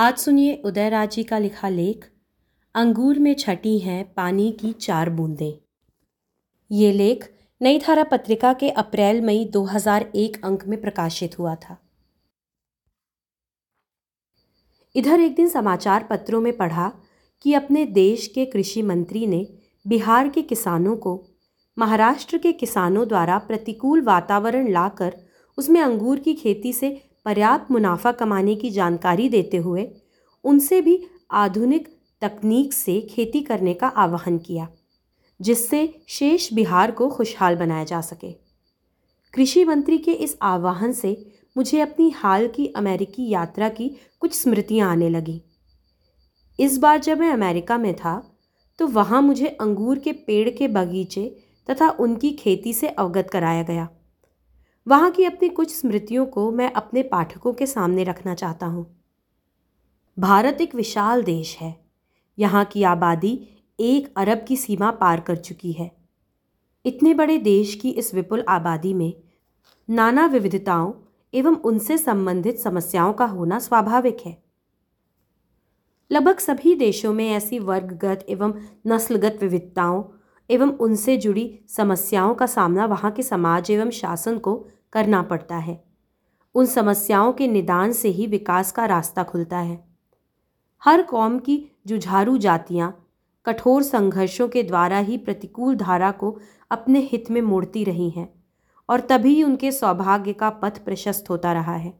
आज सुनिए उदयराज जी का लिखा लेख, अंगूर में छटी हैं पानी की चार बूंदें। ये लेख नई धारा पत्रिका के अप्रैल मई 2001 अंक में प्रकाशित हुआ था। इधर एक दिन समाचार पत्रों में पढ़ा कि अपने देश के कृषि मंत्री ने बिहार के किसानों को महाराष्ट्र के किसानों द्वारा प्रतिकूल वातावरण लाकर उसमें अंगूर की खेती से पर्याप्त मुनाफा कमाने की जानकारी देते हुए उनसे भी आधुनिक तकनीक से खेती करने का आह्वान किया, जिससे शेष बिहार को खुशहाल बनाया जा सके। कृषि मंत्री के इस आह्वान से मुझे अपनी हाल की अमेरिकी यात्रा की कुछ स्मृतियाँ आने लगी। इस बार जब मैं अमेरिका में था तो वहाँ मुझे अंगूर के पेड़ के बगीचे तथा उनकी खेती से अवगत कराया गया। वहाँ की अपनी कुछ स्मृतियों को मैं अपने पाठकों के सामने रखना चाहता हूँ। भारत एक विशाल देश है। यहाँ की आबादी एक अरब की सीमा पार कर चुकी है। इतने बड़े देश की इस विपुल आबादी में नाना विविधताओं एवं उनसे संबंधित समस्याओं का होना स्वाभाविक है। लगभग सभी देशों में ऐसी वर्गगत एवं नस्लगत विविधताओं एवं उनसे जुड़ी समस्याओं का सामना वहाँ के समाज एवं शासन को करना पड़ता है। उन समस्याओं के निदान से ही विकास का रास्ता खुलता है। हर कौम की जुझारू जातियाँ कठोर संघर्षों के द्वारा ही प्रतिकूल धारा को अपने हित में मोड़ती रही हैं और तभी उनके सौभाग्य का पथ प्रशस्त होता रहा है।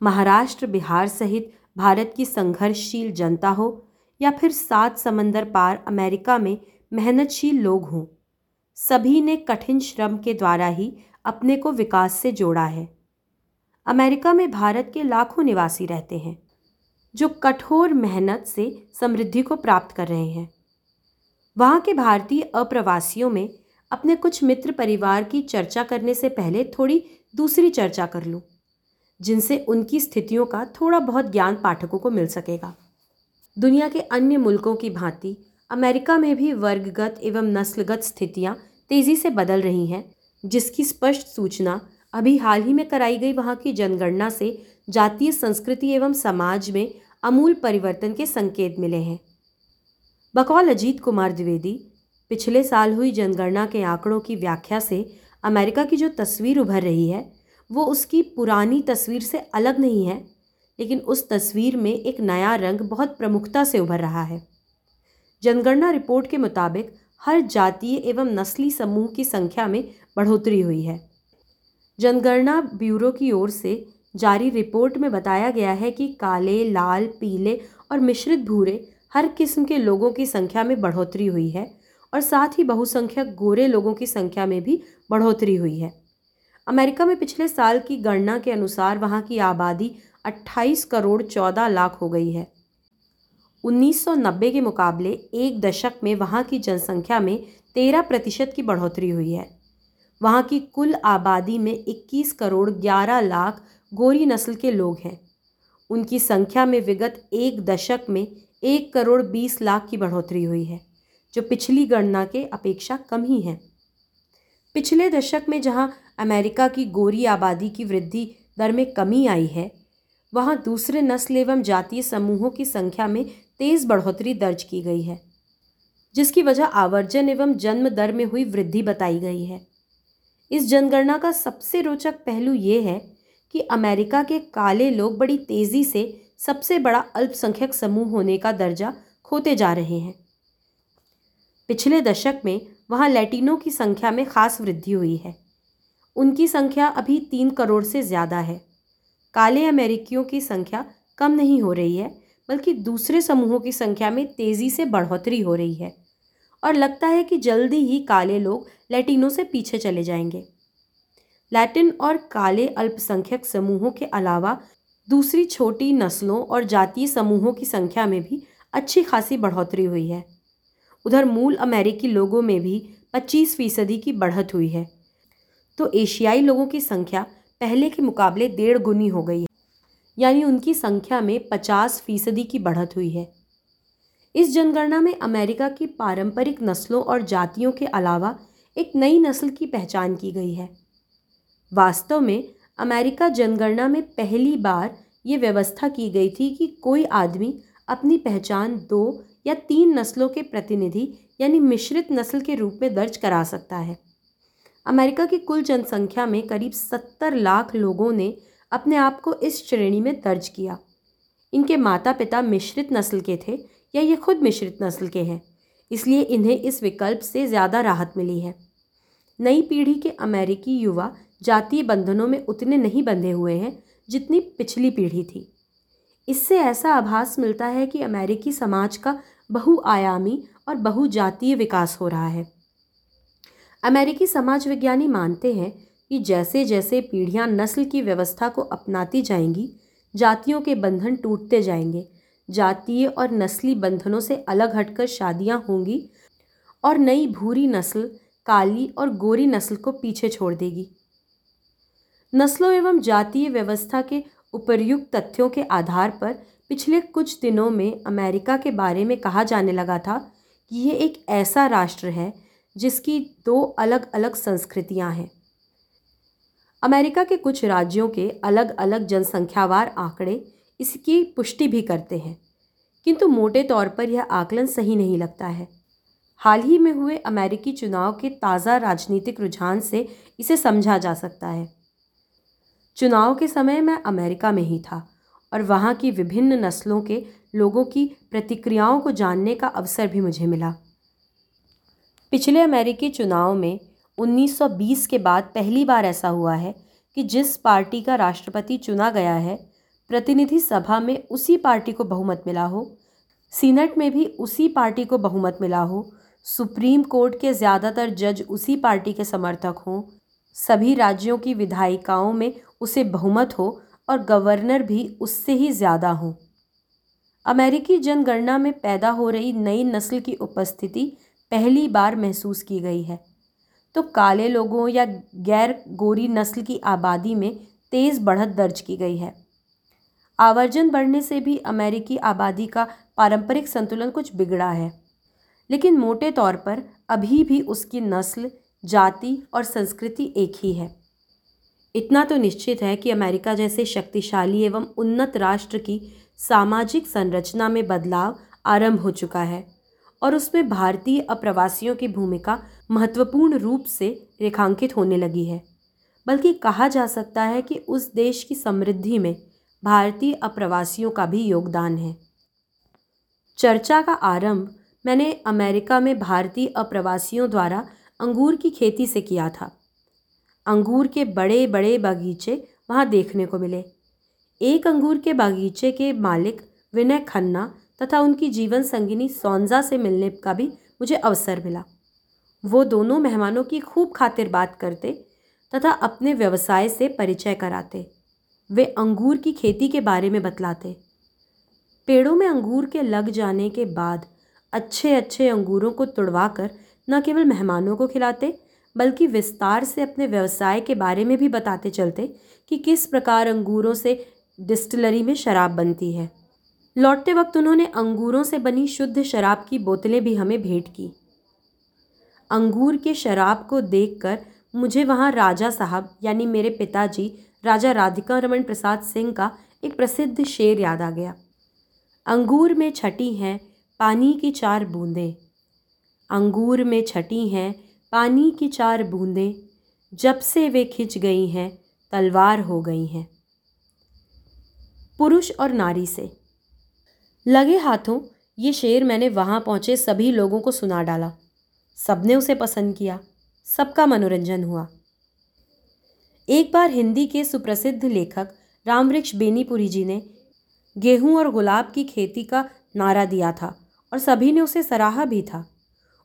महाराष्ट्र, बिहार सहित भारत की संघर्षशील जनता हो या फिर सात समंदर पार अमेरिका में मेहनतशील लोग हों, सभी ने कठिन श्रम के द्वारा ही अपने को विकास से जोड़ा है। अमेरिका में भारत के लाखों निवासी रहते हैं, जो कठोर मेहनत से समृद्धि को प्राप्त कर रहे हैं। वहाँ के भारतीय अप्रवासियों में अपने कुछ मित्र परिवार की चर्चा करने से पहले थोड़ी दूसरी चर्चा कर लूँ, जिनसे उनकी स्थितियों का थोड़ा बहुत ज्ञान पाठकों को मिल सकेगा। दुनिया के अन्य मुल्कों की भांति अमेरिका में भी वर्गगत एवं नस्लगत स्थितियाँ तेज़ी से बदल रही हैं जिसकी स्पष्ट सूचना अभी हाल ही में कराई गई वहाँ की जनगणना से जातीय संस्कृति एवं समाज में अमूल परिवर्तन के संकेत मिले हैं। बकौल अजीत कुमार द्विवेदी, पिछले साल हुई जनगणना के आंकड़ों की व्याख्या से अमेरिका की जो तस्वीर उभर रही है, वो उसकी पुरानी तस्वीर से अलग नहीं है, लेकिन उस तस्वीर में एक नया रंग बहुत प्रमुखता से उभर रहा है। जनगणना रिपोर्ट के मुताबिक हर जातीय एवं नस्ली समूह की संख्या में बढ़ोतरी हुई है। जनगणना ब्यूरो की ओर से जारी रिपोर्ट में बताया गया है कि काले, लाल, पीले और मिश्रित भूरे हर किस्म के लोगों की संख्या में बढ़ोतरी हुई है और साथ ही बहुसंख्यक गोरे लोगों की संख्या में भी बढ़ोतरी हुई है। अमेरिका में पिछले साल की गणना के अनुसार वहाँ की आबादी 28 करोड़ 14 लाख हो गई है। 1990 के मुकाबले एक दशक में वहाँ की जनसंख्या में 13 प्रतिशत की बढ़ोतरी हुई है। वहाँ की कुल आबादी में 21 करोड़ 11 लाख गोरी नस्ल के लोग हैं। उनकी संख्या में विगत एक दशक में एक करोड़ 20 लाख की बढ़ोतरी हुई है, जो पिछली गणना के अपेक्षा कम ही है। पिछले दशक में जहाँ अमेरिका की गोरी आबादी की वृद्धि दर में कमी आई है, वहाँ दूसरे नस्ल एवं जातीय समूहों की संख्या में तेज़ बढ़ोतरी दर्ज की गई है, जिसकी वजह आवर्जन एवं जन्म दर में हुई वृद्धि बताई गई है। इस जनगणना का सबसे रोचक पहलू ये है कि अमेरिका के काले लोग बड़ी तेज़ी से सबसे बड़ा अल्पसंख्यक समूह होने का दर्जा खोते जा रहे हैं। पिछले दशक में वहाँ लैटिनों की संख्या में खास वृद्धि हुई है। उनकी संख्या अभी तीन करोड़ से ज़्यादा है। काले अमेरिकियों की संख्या कम नहीं हो रही है, बल्कि दूसरे समूहों की संख्या में तेज़ी से बढ़ोतरी हो रही है। और लगता है कि जल्दी ही काले लोग लैटिनों से पीछे चले जाएँगे। लैटिन और काले अल्पसंख्यक समूहों के अलावा दूसरी छोटी नस्लों और जातीय समूहों की संख्या में भी अच्छी खासी बढ़ोतरी हुई है। उधर मूल अमेरिकी लोगों में भी 25 फ़ीसदी की बढ़त हुई है। तो एशियाई लोगों की संख्या पहले के मुकाबले डेढ़ गुनी हो गई है। यानी उनकी संख्या में 50 फ़ीसदी की बढ़त हुई है। इस जनगणना में अमेरिका की पारंपरिक नस्लों और जातियों के अलावा एक नई नस्ल की पहचान की गई है। वास्तव में अमेरिका जनगणना में पहली बार ये व्यवस्था की गई थी कि कोई आदमी अपनी पहचान दो या तीन नस्लों के प्रतिनिधि यानी मिश्रित नस्ल के रूप में दर्ज करा सकता है। अमेरिका की कुल जनसंख्या में करीब सत्तर लाख लोगों ने अपने आप को इस श्रेणी में दर्ज किया। इनके माता पिता मिश्रित नस्ल के थे या ये खुद मिश्रित नस्ल के हैं, इसलिए इन्हें इस विकल्प से ज़्यादा राहत मिली है। नई पीढ़ी के अमेरिकी युवा जातीय बंधनों में उतने नहीं बंधे हुए हैं जितनी पिछली पीढ़ी थी। इससे ऐसा आभास मिलता है कि अमेरिकी समाज का बहुआयामी और बहुजातीय विकास हो रहा है। अमेरिकी समाज विज्ञानी मानते हैं कि जैसे जैसे पीढ़ियाँ नस्ल की व्यवस्था को अपनाती जाएँगी, जातियों के बंधन टूटते जाएँगे जातीय और नस्ली बंधनों से अलग हटकर शादियाँ होंगी और नई भूरी नस्ल, काली और गोरी नस्ल को पीछे छोड़ देगी। नस्लों एवं जातीय व्यवस्था के उपर्युक्त तथ्यों के आधार पर पिछले कुछ दिनों में अमेरिका के बारे में कहा जाने लगा था कि ये एक ऐसा राष्ट्र है जिसकी दो अलग अलग संस्कृतियाँ हैं। अमेरिका के कुछ राज्यों के अलग अलग जनसंख्यावार आंकड़े इसकी पुष्टि भी करते हैं। किंतु मोटे तौर पर यह आकलन सही नहीं लगता है। हाल ही में हुए अमेरिकी चुनाव के ताज़ा राजनीतिक रुझान से इसे समझा जा सकता है। चुनाव के समय मैं अमेरिका में ही था और वहाँ की विभिन्न नस्लों के लोगों की प्रतिक्रियाओं को जानने का अवसर भी मुझे मिला। पिछले अमेरिकी चुनाव में 1920 के बाद पहली बार ऐसा हुआ है कि जिस पार्टी का राष्ट्रपति चुना गया है प्रतिनिधि सभा में उसी पार्टी को बहुमत मिला हो, सीनेट में भी उसी पार्टी को बहुमत मिला हो, सुप्रीम कोर्ट के ज़्यादातर जज उसी पार्टी के समर्थक हों, सभी राज्यों की विधायिकाओं में उसे बहुमत हो और गवर्नर भी उससे ही ज़्यादा हों। अमेरिकी जनगणना में पैदा हो रही नई नस्ल की उपस्थिति पहली बार महसूस की गई है। तो काले लोगों या गैर गोरी नस्ल की आबादी में तेज़ बढ़त दर्ज की गई है। आवर्जन बढ़ने से भी अमेरिकी आबादी का पारंपरिक संतुलन कुछ बिगड़ा है। लेकिन मोटे तौर पर अभी भी उसकी नस्ल, जाति और संस्कृति एक ही है। इतना तो निश्चित है कि अमेरिका जैसे शक्तिशाली एवं उन्नत राष्ट्र की सामाजिक संरचना में बदलाव आरंभ हो चुका है और उसमें भारतीय अप्रवासियों की भूमिका महत्वपूर्ण रूप से रेखांकित होने लगी है। बल्कि कहा जा सकता है कि उस देश की समृद्धि में भारतीय अप्रवासियों का भी योगदान है। चर्चा का आरंभ मैंने अमेरिका में भारतीय अप्रवासियों द्वारा अंगूर की खेती से किया था। अंगूर के बड़े बड़े बगीचे वहाँ देखने को मिले। एक अंगूर के बागीचे के मालिक विनय खन्ना तथा उनकी जीवन संगिनी सौंजा से मिलने का भी मुझे अवसर मिला। वो दोनों मेहमानों की खूब खातिर बात करते तथा अपने व्यवसाय से परिचय कराते। वे अंगूर की खेती के बारे में बतलाते। पेड़ों में अंगूर के लग जाने के बाद अच्छे अच्छे अंगूरों को तुड़वा कर न केवल मेहमानों को खिलाते, बल्कि विस्तार से अपने व्यवसाय के बारे में भी बताते चलते कि किस प्रकार अंगूरों से डिस्टिलरी में शराब बनती है। लौटते वक्त उन्होंने अंगूरों से बनी शुद्ध शराब की बोतलें भी हमें भेंट की। अंगूर के शराब को देखकर मुझे वहाँ राजा साहब, यानी मेरे पिताजी राजा राधिका रमन प्रसाद सिंह का एक प्रसिद्ध शेर याद आ गया। अंगूर में छटी हैं, पानी की चार बूंदें। अंगूर में छटी हैं, पानी की चार बूंदें। जब से वे खिंच गई हैं, तलवार हो गई हैं। पुरुष और नारी से। लगे हाथों, ये शेर मैंने वहाँ पहुँचे सभी लोगों को सुना डाला। सबने उसे पसंद किया। सबका मनोरंजन हुआ। एक बार हिंदी के सुप्रसिद्ध लेखक रामवृक्ष बेनीपुरी जी ने गेहूँ और गुलाब की खेती का नारा दिया था और सभी ने उसे सराहा भी था।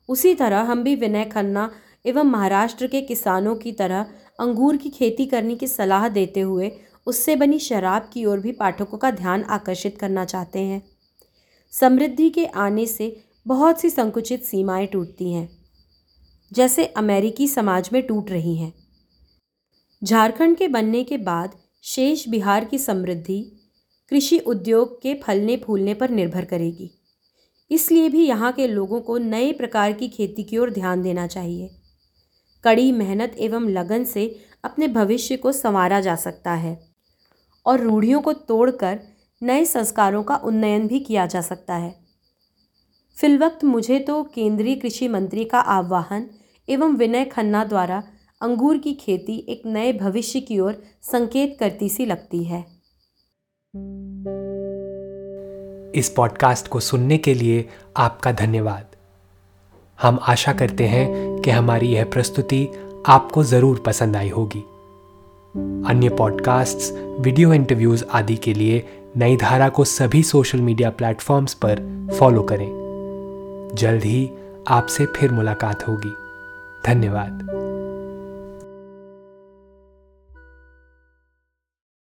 उसी तरह हम भी विनय खन्ना एवं महाराष्ट्र के किसानों की तरह अंगूर की खेती करने की सलाह देते हुए उससे बनी शराब की ओर भी पाठकों का ध्यान आकर्षित करना चाहते हैं। समृद्धि के आने से बहुत सी संकुचित सीमाएँ टूटती हैं, जैसे अमेरिकी समाज में टूट रही हैं। झारखंड के बनने के बाद शेष बिहार की समृद्धि कृषि उद्योग के फलने फूलने पर निर्भर करेगी। इसलिए भी यहाँ के लोगों को नए प्रकार की खेती की ओर ध्यान देना चाहिए। कड़ी मेहनत एवं लगन से अपने भविष्य को संवारा जा सकता है और रूढ़ियों को तोड़कर नए संस्कारों का उन्नयन भी किया जा सकता है। फिलवक्त मुझे तो केंद्रीय कृषि मंत्री का आह्वान एवं विनय खन्ना द्वारा अंगूर की खेती एक नए भविष्य की ओर संकेत करती सी लगती है। इस पॉडकास्ट को सुनने के लिए आपका धन्यवाद। हम आशा करते हैं कि हमारी यह प्रस्तुति आपको ज़रूर पसंद आई होगी। अन्य पॉडकास्ट्स, वीडियो इंटरव्यूज़ आदि के लिए नई धारा को सभी सोशल मीडिया प्लेटफॉर्म्स पर फॉलो करें। जल्द ही आपसे फिर मुलाकात होगी। धन्यवाद।